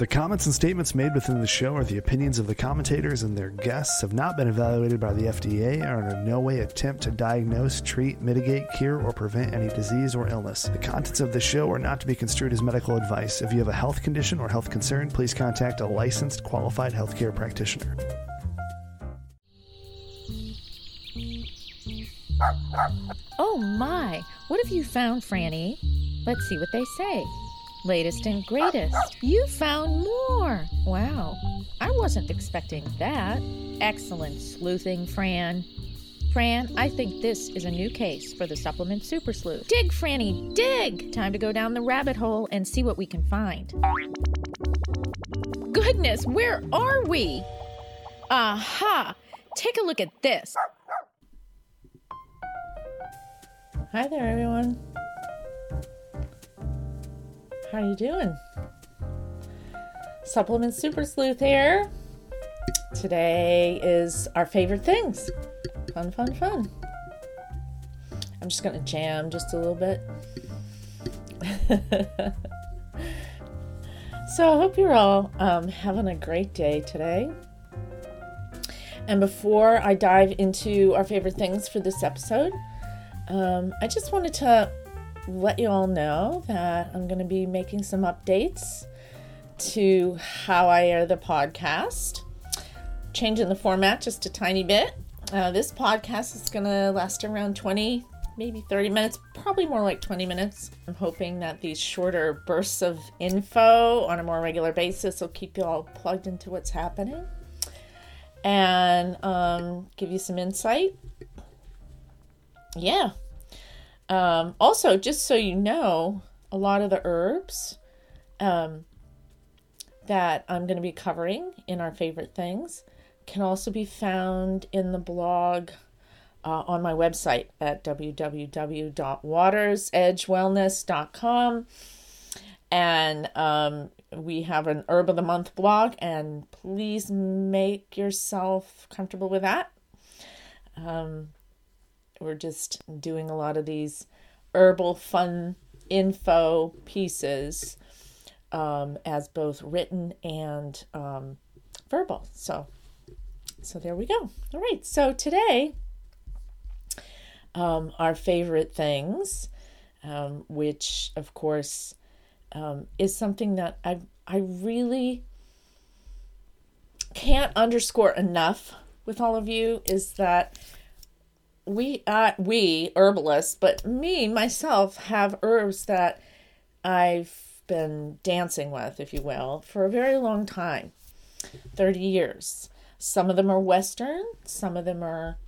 The comments and statements made within the show are the opinions of the commentators and their guests, have not been evaluated by the FDA, and are in no way attempt to diagnose, treat, mitigate, cure, or prevent any disease or illness. The contents of the show are not to be construed as medical advice. If you have a health condition or health concern, please contact a licensed, qualified healthcare practitioner. Oh my, what have you found, Franny? Let's see what they say. Latest and greatest. You found more. Wow. I wasn't expecting that. Excellent sleuthing, Fran. Fran, I think this is a new case for the supplement super sleuth. Dig, Franny, dig! Time to go down the rabbit hole and see what we can find. Goodness, where are we? Aha! Take a look at this. Hi there, everyone. How are you doing? Supplement Super Sleuth here. Today is our favorite things. Fun, fun, fun. I'm just gonna jam just a little bit. so I hope you're all um, having a great day today. And before I dive into our favorite things for this episode, um, I just wanted to let you all know that I'm going to be making some updates to how I air the podcast, changing the format just a tiny bit. Uh, this podcast is going to last around 20, maybe 30 minutes, probably more like 20 minutes. I'm hoping that these shorter bursts of info on a more regular basis will keep you all plugged into what's happening and um, give you some insight. Yeah, um, also, just so you know, a lot of the herbs um, that I'm going to be covering in our favorite things can also be found in the blog uh, on my website at www.watersedgewellness.com. And um, we have an herb of the month blog, and please make yourself comfortable with that. Um, we're just doing a lot of these herbal fun info pieces um, as both written and um, verbal. So, so there we go. All right. So today, um, our favorite things, um, which of course um, is something that I I really can't underscore enough with all of you is that we uh we herbalists, but me myself have herbs that I've been dancing with, if you will, for a very long time. 30 years. Some of them are western, some of them are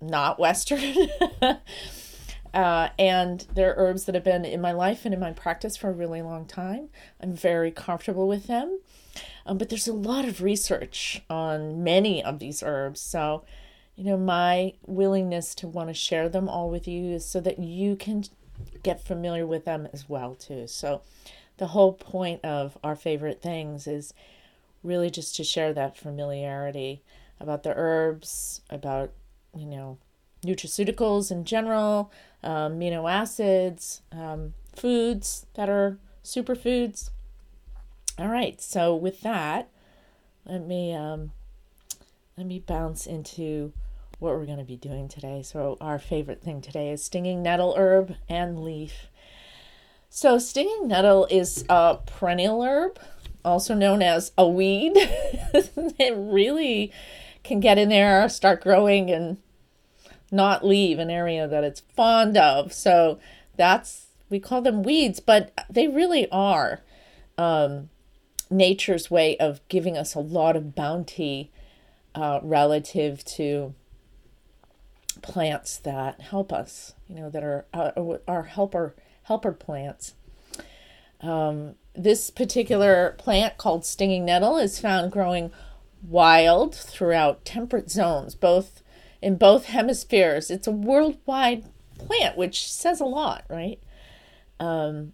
not western. uh, and they're herbs that have been in my life and in my practice for a really long time. I'm very comfortable with them. Um, but there's a lot of research on many of these herbs. So you know, my willingness to want to share them all with you is so that you can get familiar with them as well too. So the whole point of our favorite things is really just to share that familiarity about the herbs, about, you know, nutraceuticals in general, um, amino acids, um, foods that are superfoods. All right, so with that, let me um, let me bounce into what we're going to be doing today. So, our favorite thing today is stinging nettle herb and leaf. So, stinging nettle is a perennial herb, also known as a weed. it really can get in there, start growing, and not leave an area that it's fond of. So, that's we call them weeds, but they really are um, nature's way of giving us a lot of bounty uh, relative to plants that help us, you know, that are uh, our helper helper plants. Um, this particular plant called stinging nettle is found growing wild throughout temperate zones, both in both hemispheres. It's a worldwide plant, which says a lot, right? Um,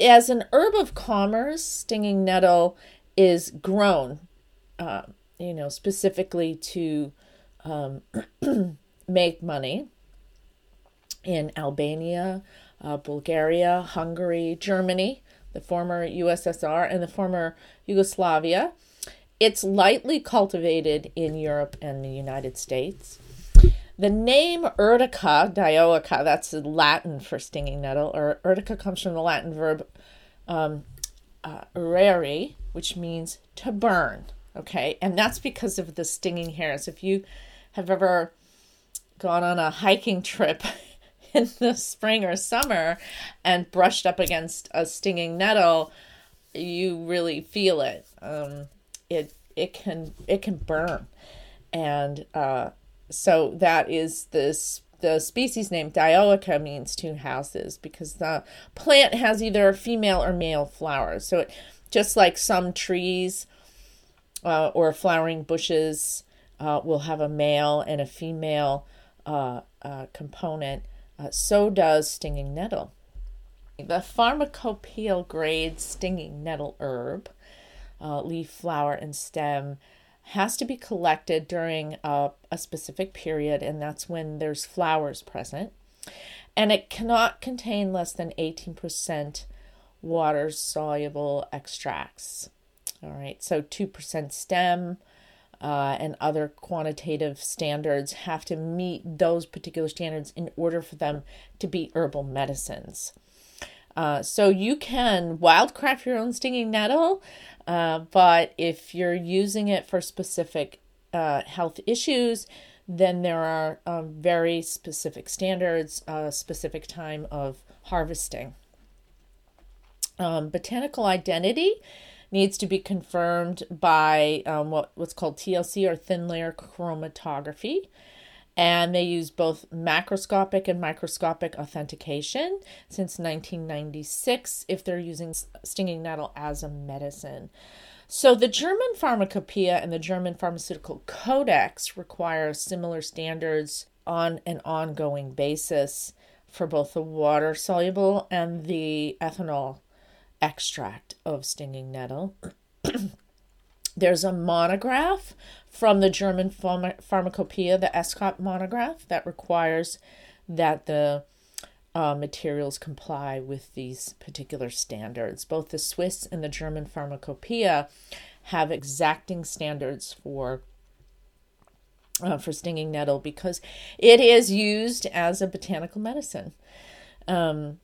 as an herb of commerce, stinging nettle is grown, uh, you know, specifically to um, make money in Albania, uh, Bulgaria, Hungary, Germany, the former USSR, and the former Yugoslavia. It's lightly cultivated in Europe and the United States. The name urtica, dioica, that's Latin for stinging nettle, or urtica comes from the Latin verb um, uh, which means to burn. Okay, and that's because of the stinging hairs. If you have ever gone on a hiking trip in the spring or summer and brushed up against a stinging nettle, you really feel it. Um, it it can it can burn, and uh, so that is this the species name dioica means two houses because the plant has either a female or male flowers. So it just like some trees uh, or flowering bushes uh, will have a male and a female uh, uh component. Uh, so does stinging nettle. The pharmacopoeial grade stinging nettle herb, uh, leaf, flower, and stem has to be collected during a, a specific period, and that's when there's flowers present. And it cannot contain less than 18% water soluble extracts. All right, so 2% stem uh, and other quantitative standards have to meet those particular standards in order for them to be herbal medicines. Uh, so you can wildcraft your own stinging nettle, uh, but if you're using it for specific uh, health issues, then there are um, very specific standards, a specific time of harvesting. Um, botanical identity needs to be confirmed by um, what, what's called TLC or thin layer chromatography and they use both macroscopic and microscopic authentication since 1996 if they're using stinging nettle as a medicine. So the German Pharmacopoeia and the German Pharmaceutical Codex require similar standards on an ongoing basis for both the water soluble and the ethanol extract of stinging nettle. There's a monograph from the German pharma- pharmacopoeia, the ESCOP monograph, that requires that the uh, materials comply with these particular standards. Both the Swiss and the German pharmacopoeia have exacting standards for uh, for stinging nettle because it is used as a botanical medicine. Um,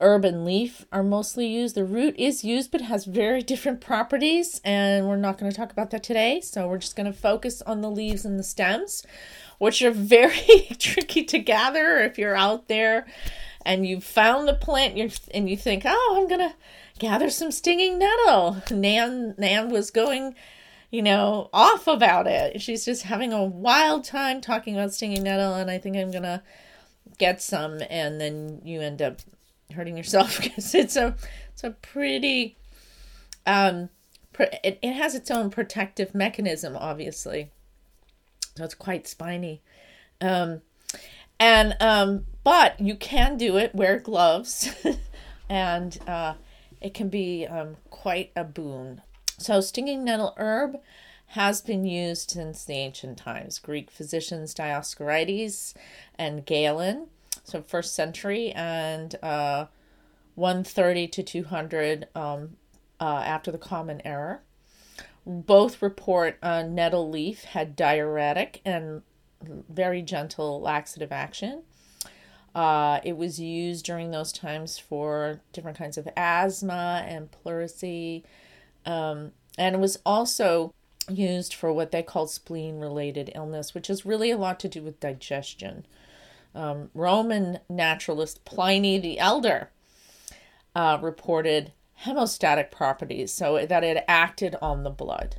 herb and leaf are mostly used. The root is used but has very different properties, and we're not going to talk about that today. So we're just going to focus on the leaves and the stems, which are very tricky to gather if you're out there and you found the plant and you think, oh, I'm going to gather some stinging nettle. Nan, Nan was going you know, off about it. She's just having a wild time talking about stinging nettle, and I think I'm gonna get some, and then you end up hurting yourself because it's a it's a pretty um it, it has its own protective mechanism obviously. So it's quite spiny. Um and um but you can do it wear gloves and uh it can be um quite a boon. So stinging nettle herb has been used since the ancient times. Greek physicians dioscorides and galen so first century and uh, 130 to 200 um, uh, after the Common Era. Both report uh, nettle leaf had diuretic and very gentle laxative action. Uh, it was used during those times for different kinds of asthma and pleurisy. Um, and it was also used for what they called spleen related illness, which is really a lot to do with digestion. Um, Roman naturalist Pliny the Elder uh, reported hemostatic properties, so that it acted on the blood.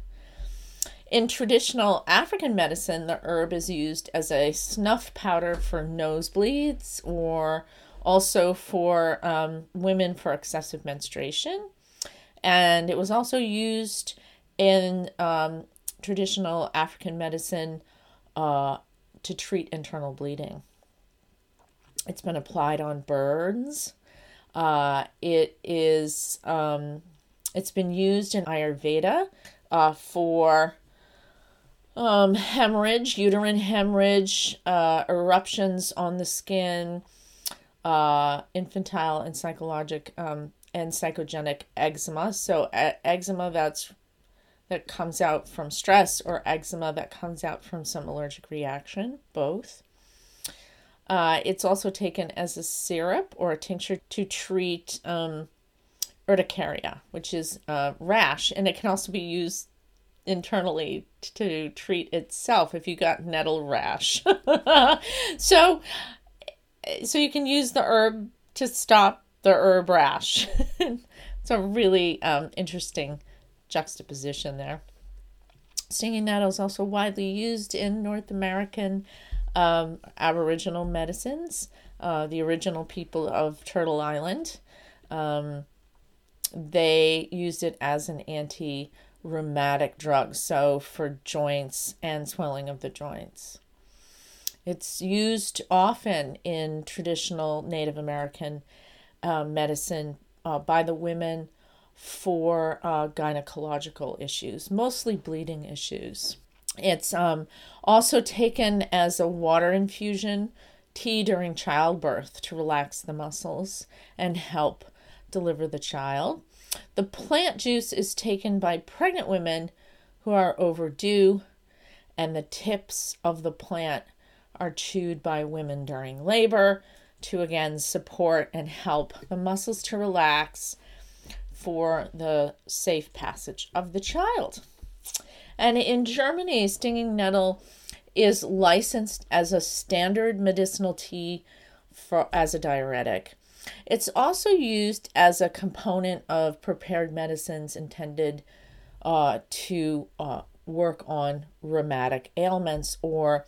In traditional African medicine, the herb is used as a snuff powder for nosebleeds or also for um, women for excessive menstruation. And it was also used in um, traditional African medicine uh, to treat internal bleeding. It's been applied on burns. Uh, it is um, it's been used in Ayurveda uh, for um, hemorrhage, uterine hemorrhage, uh, eruptions on the skin, uh, infantile and psychologic um, and psychogenic eczema. So eczema that's that comes out from stress or eczema that comes out from some allergic reaction, both. Uh, it's also taken as a syrup or a tincture to treat um, urticaria, which is a rash, and it can also be used internally to treat itself if you got nettle rash. so, so you can use the herb to stop the herb rash. it's a really um, interesting juxtaposition there. Stinging nettle is also widely used in North American um, Aboriginal medicines. Uh, the original people of Turtle Island, um, they used it as an anti rheumatic drug, so for joints and swelling of the joints. It's used often in traditional Native American uh, medicine uh, by the women for uh, gynecological issues, mostly bleeding issues. It's um, also taken as a water infusion tea during childbirth to relax the muscles and help deliver the child. The plant juice is taken by pregnant women who are overdue, and the tips of the plant are chewed by women during labor to again support and help the muscles to relax for the safe passage of the child. And in Germany, stinging nettle is licensed as a standard medicinal tea for as a diuretic. It's also used as a component of prepared medicines intended uh, to uh, work on rheumatic ailments or,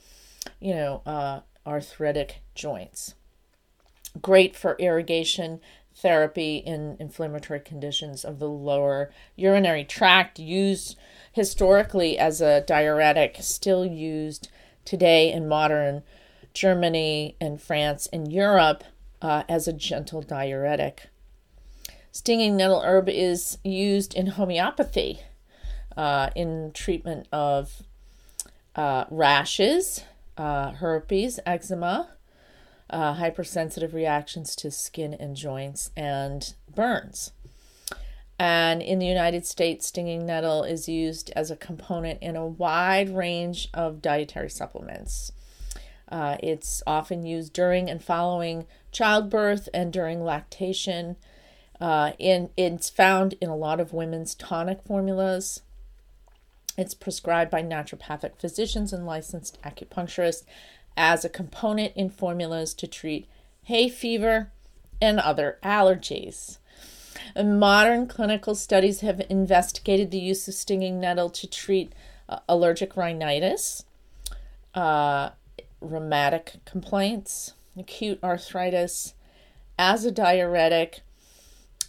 you know, uh, arthritic joints. Great for irrigation therapy in inflammatory conditions of the lower urinary tract, used historically as a diuretic, still used today in modern Germany and France and Europe uh, as a gentle diuretic. Stinging nettle herb is used in homeopathy uh, in treatment of uh, rashes, uh, herpes, eczema, uh, hypersensitive reactions to skin and joints, and burns. And in the United States, stinging nettle is used as a component in a wide range of dietary supplements. Uh, it's often used during and following childbirth and during lactation. Uh, it's found in a lot of women's tonic formulas. It's prescribed by naturopathic physicians and licensed acupuncturists as a component in formulas to treat hay fever and other allergies. Modern clinical studies have investigated the use of stinging nettle to treat uh, allergic rhinitis, uh, rheumatic complaints, acute arthritis, as a diuretic,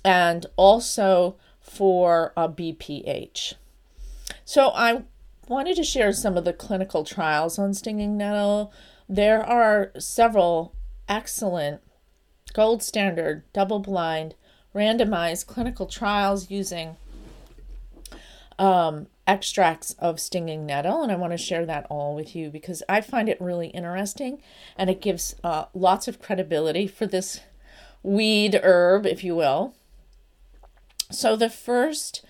and also for BPH. So I wanted to share some of the clinical trials on stinging nettle. There are several excellent gold standard double blind randomized clinical trials using um, extracts of stinging nettle, and I want to share that all with you because I find it really interesting and it gives uh, lots of credibility for this weed herb, if you will. So, the first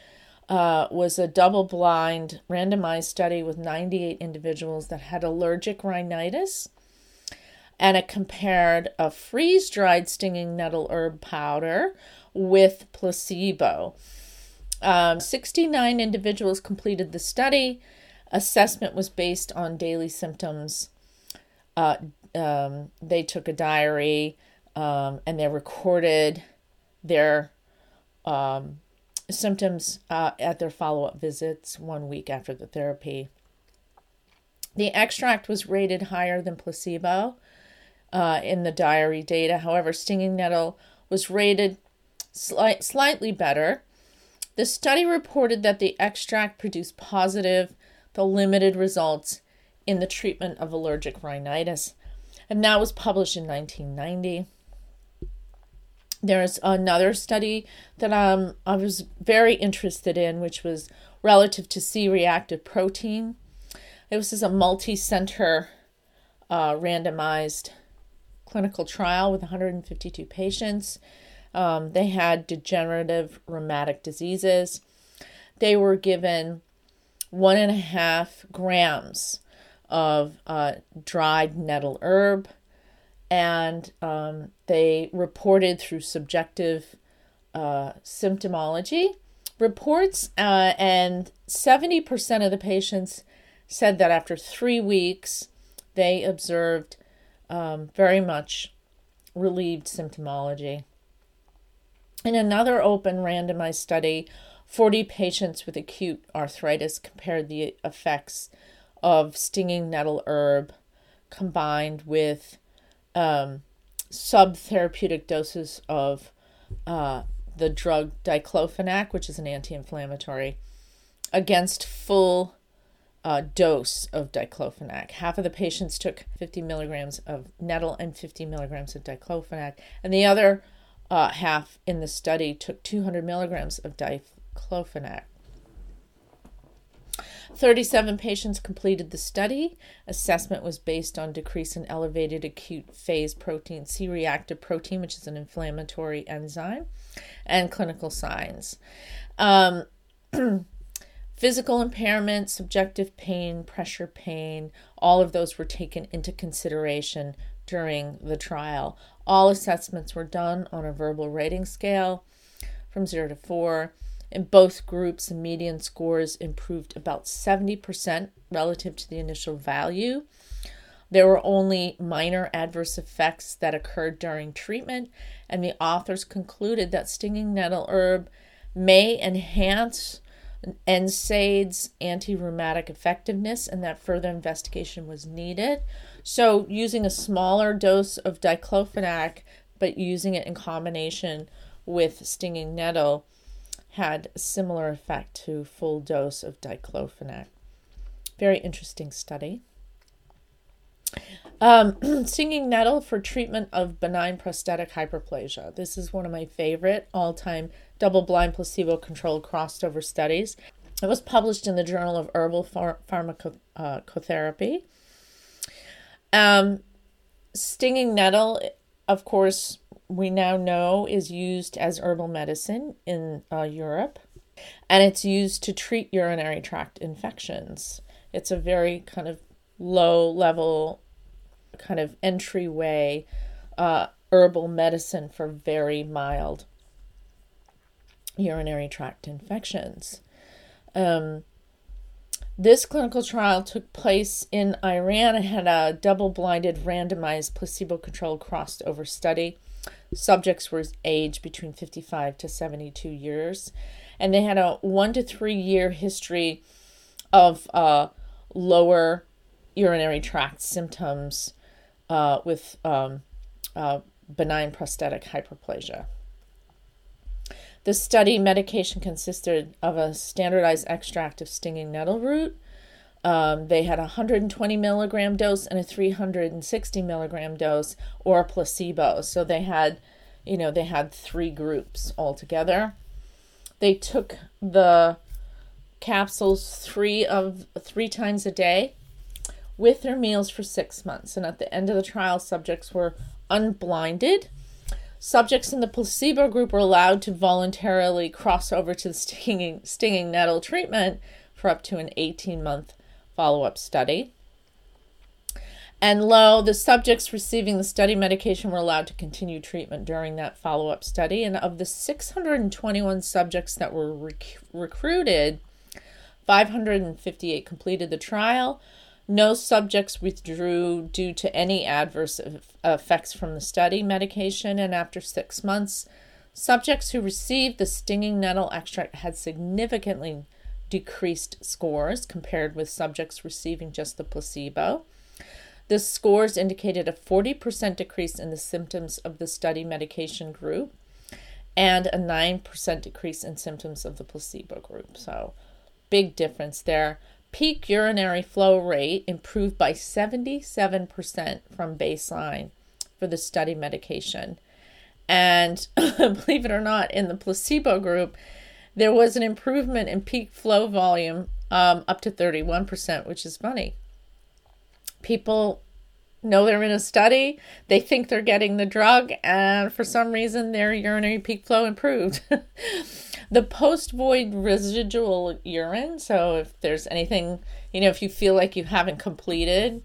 uh, was a double blind randomized study with 98 individuals that had allergic rhinitis. And it compared a freeze dried stinging nettle herb powder with placebo. Um, 69 individuals completed the study. Assessment was based on daily symptoms. Uh, um, they took a diary um, and they recorded their um, symptoms uh, at their follow up visits one week after the therapy. The extract was rated higher than placebo uh, in the diary data. However, stinging nettle was rated slight, slightly better the study reported that the extract produced positive, though limited results in the treatment of allergic rhinitis. And that was published in 1990. There's another study that um, I was very interested in, which was relative to C reactive protein. It was a multi center uh, randomized clinical trial with 152 patients. Um, they had degenerative rheumatic diseases. They were given one and a half grams of uh, dried nettle herb, and um, they reported through subjective uh, symptomology reports, uh, and 70% of the patients said that after three weeks, they observed um, very much relieved symptomology. In another open randomized study, 40 patients with acute arthritis compared the effects of stinging nettle herb combined with um, subtherapeutic doses of uh, the drug diclofenac, which is an anti inflammatory, against full uh, dose of diclofenac. Half of the patients took 50 milligrams of nettle and 50 milligrams of diclofenac, and the other uh, half in the study took 200 milligrams of diclofenac. 37 patients completed the study. Assessment was based on decrease in elevated acute phase protein, C reactive protein, which is an inflammatory enzyme, and clinical signs. Um, physical impairment, subjective pain, pressure pain, all of those were taken into consideration during the trial. All assessments were done on a verbal rating scale from 0 to 4. In both groups, the median scores improved about 70% relative to the initial value. There were only minor adverse effects that occurred during treatment, and the authors concluded that stinging nettle herb may enhance NSAID's anti rheumatic effectiveness and that further investigation was needed. So, using a smaller dose of diclofenac, but using it in combination with stinging nettle, had similar effect to full dose of diclofenac. Very interesting study. Um, stinging nettle for treatment of benign prostatic hyperplasia. This is one of my favorite all time double blind placebo controlled crossover studies. It was published in the Journal of Herbal Phar- Pharmacotherapy. Um, stinging nettle, of course, we now know is used as herbal medicine in uh, Europe, and it's used to treat urinary tract infections. It's a very kind of low level, kind of entryway uh, herbal medicine for very mild urinary tract infections. Um, this clinical trial took place in Iran and had a double blinded, randomized, placebo controlled crossed over study. Subjects were aged between 55 to 72 years, and they had a one to three year history of uh, lower urinary tract symptoms uh, with um, uh, benign prostatic hyperplasia. The study medication consisted of a standardized extract of stinging nettle root. Um, they had a 120 milligram dose and a 360 milligram dose or a placebo. So they had, you know, they had three groups altogether. They took the capsules three of three times a day with their meals for six months. And at the end of the trial, subjects were unblinded Subjects in the placebo group were allowed to voluntarily cross over to the stinging, stinging nettle treatment for up to an 18 month follow up study. And lo, the subjects receiving the study medication were allowed to continue treatment during that follow up study. And of the 621 subjects that were rec- recruited, 558 completed the trial, no subjects withdrew due to any adverse effects from the study medication, and after six months, subjects who received the stinging nettle extract had significantly decreased scores compared with subjects receiving just the placebo. The scores indicated a 40% decrease in the symptoms of the study medication group and a 9% decrease in symptoms of the placebo group. So, big difference there peak urinary flow rate improved by 77% from baseline for the study medication. And believe it or not, in the placebo group, there was an improvement in peak flow volume um, up to 31%, which is funny. People know they're in a study, they think they're getting the drug, and for some reason their urinary peak flow improved. the post void residual urine, so if there's anything, you know, if you feel like you haven't completed,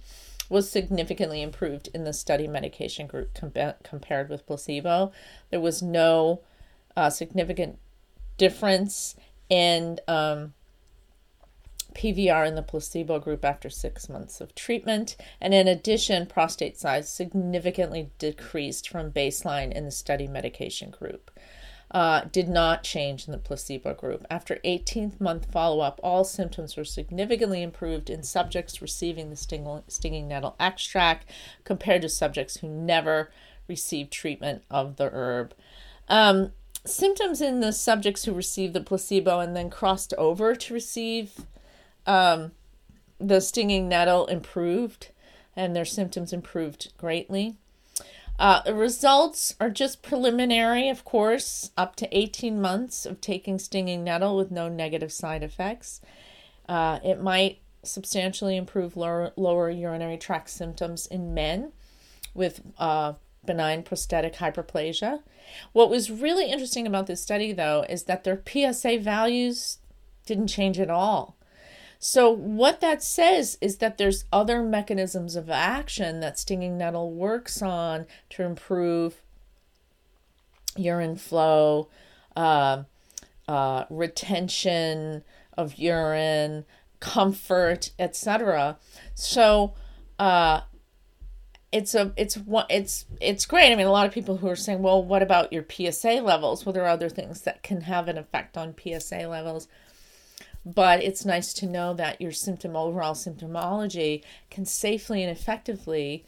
was significantly improved in the study medication group com- compared with placebo. There was no uh, significant difference in um, PVR in the placebo group after six months of treatment. And in addition, prostate size significantly decreased from baseline in the study medication group. Uh, did not change in the placebo group. After 18th month follow up, all symptoms were significantly improved in subjects receiving the sting- stinging nettle extract compared to subjects who never received treatment of the herb. Um, symptoms in the subjects who received the placebo and then crossed over to receive um, the stinging nettle improved and their symptoms improved greatly. Uh, the results are just preliminary, of course, up to 18 months of taking stinging nettle with no negative side effects. Uh, it might substantially improve lower, lower urinary tract symptoms in men with uh, benign prostatic hyperplasia. What was really interesting about this study, though, is that their PSA values didn't change at all. So, what that says is that there's other mechanisms of action that stinging nettle works on to improve urine flow, uh, uh, retention of urine, comfort, etc. So, uh, it's a it's it's it's great. I mean, a lot of people who are saying, "Well, what about your PSA levels?" Well, there are other things that can have an effect on PSA levels but it's nice to know that your symptom overall symptomology can safely and effectively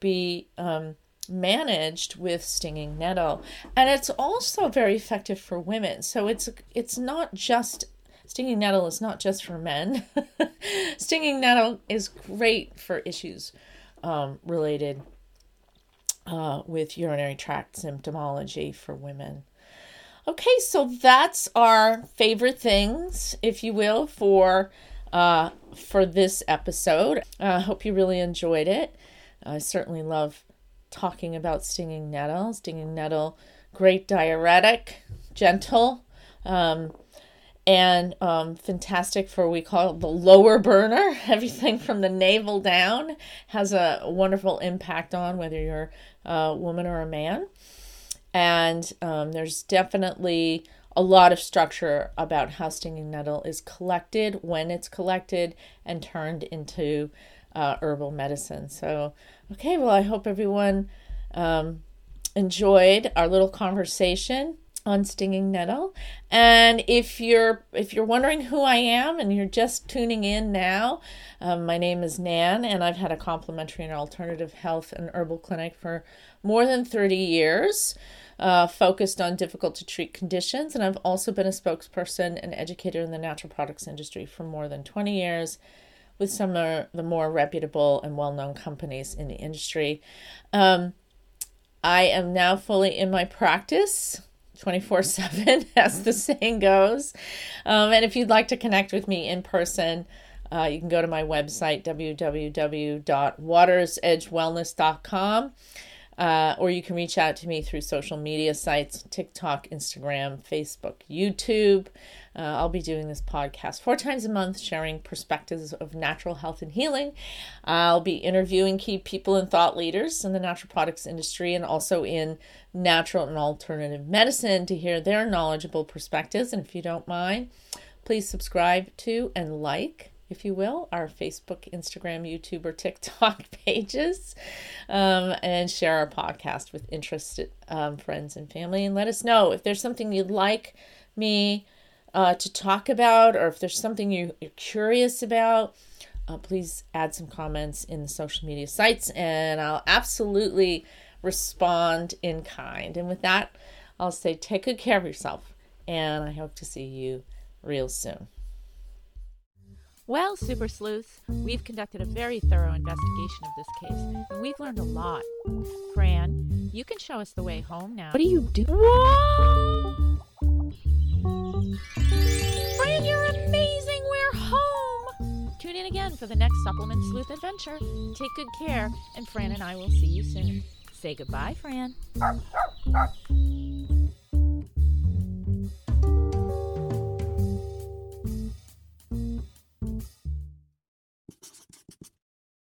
be um, managed with stinging nettle. And it's also very effective for women. So it's it's not just stinging nettle is not just for men. Stinging nettle is great for issues um, related uh, with urinary tract symptomology for women Okay, so that's our favorite things, if you will, for uh, for this episode. I uh, hope you really enjoyed it. I certainly love talking about stinging nettle. Stinging nettle, great diuretic, gentle, um, and um, fantastic for what we call the lower burner. Everything from the navel down has a wonderful impact on whether you're a woman or a man and um, there's definitely a lot of structure about how stinging nettle is collected, when it's collected, and turned into uh, herbal medicine. So, okay, well, I hope everyone um, enjoyed our little conversation on stinging nettle and if you're if you're wondering who i am and you're just tuning in now um, my name is nan and i've had a complementary and alternative health and herbal clinic for more than 30 years uh, focused on difficult to treat conditions. And I've also been a spokesperson and educator in the natural products industry for more than 20 years with some of the more reputable and well known companies in the industry. Um, I am now fully in my practice. 24 7, as the saying goes. Um, and if you'd like to connect with me in person, uh, you can go to my website, www.watersedgewellness.com. Uh, or you can reach out to me through social media sites TikTok, Instagram, Facebook, YouTube. Uh, I'll be doing this podcast four times a month, sharing perspectives of natural health and healing. I'll be interviewing key people and thought leaders in the natural products industry and also in natural and alternative medicine to hear their knowledgeable perspectives. And if you don't mind, please subscribe to and like if you will, our Facebook, Instagram, YouTube, or TikTok pages, um, and share our podcast with interested um, friends and family. And let us know if there's something you'd like me uh, to talk about, or if there's something you, are curious about. Uh, please add some comments in the social media sites, and I'll absolutely respond in kind. And with that, I'll say take good care of yourself, and I hope to see you real soon. Well, Super Sleuths, we've conducted a very thorough investigation of this case, and we've learned a lot. Fran, you can show us the way home now. What are you doing? Fran, you're amazing! We're home! Tune in again for the next Supplement Sleuth adventure. Take good care, and Fran and I will see you soon. Say goodbye, Fran.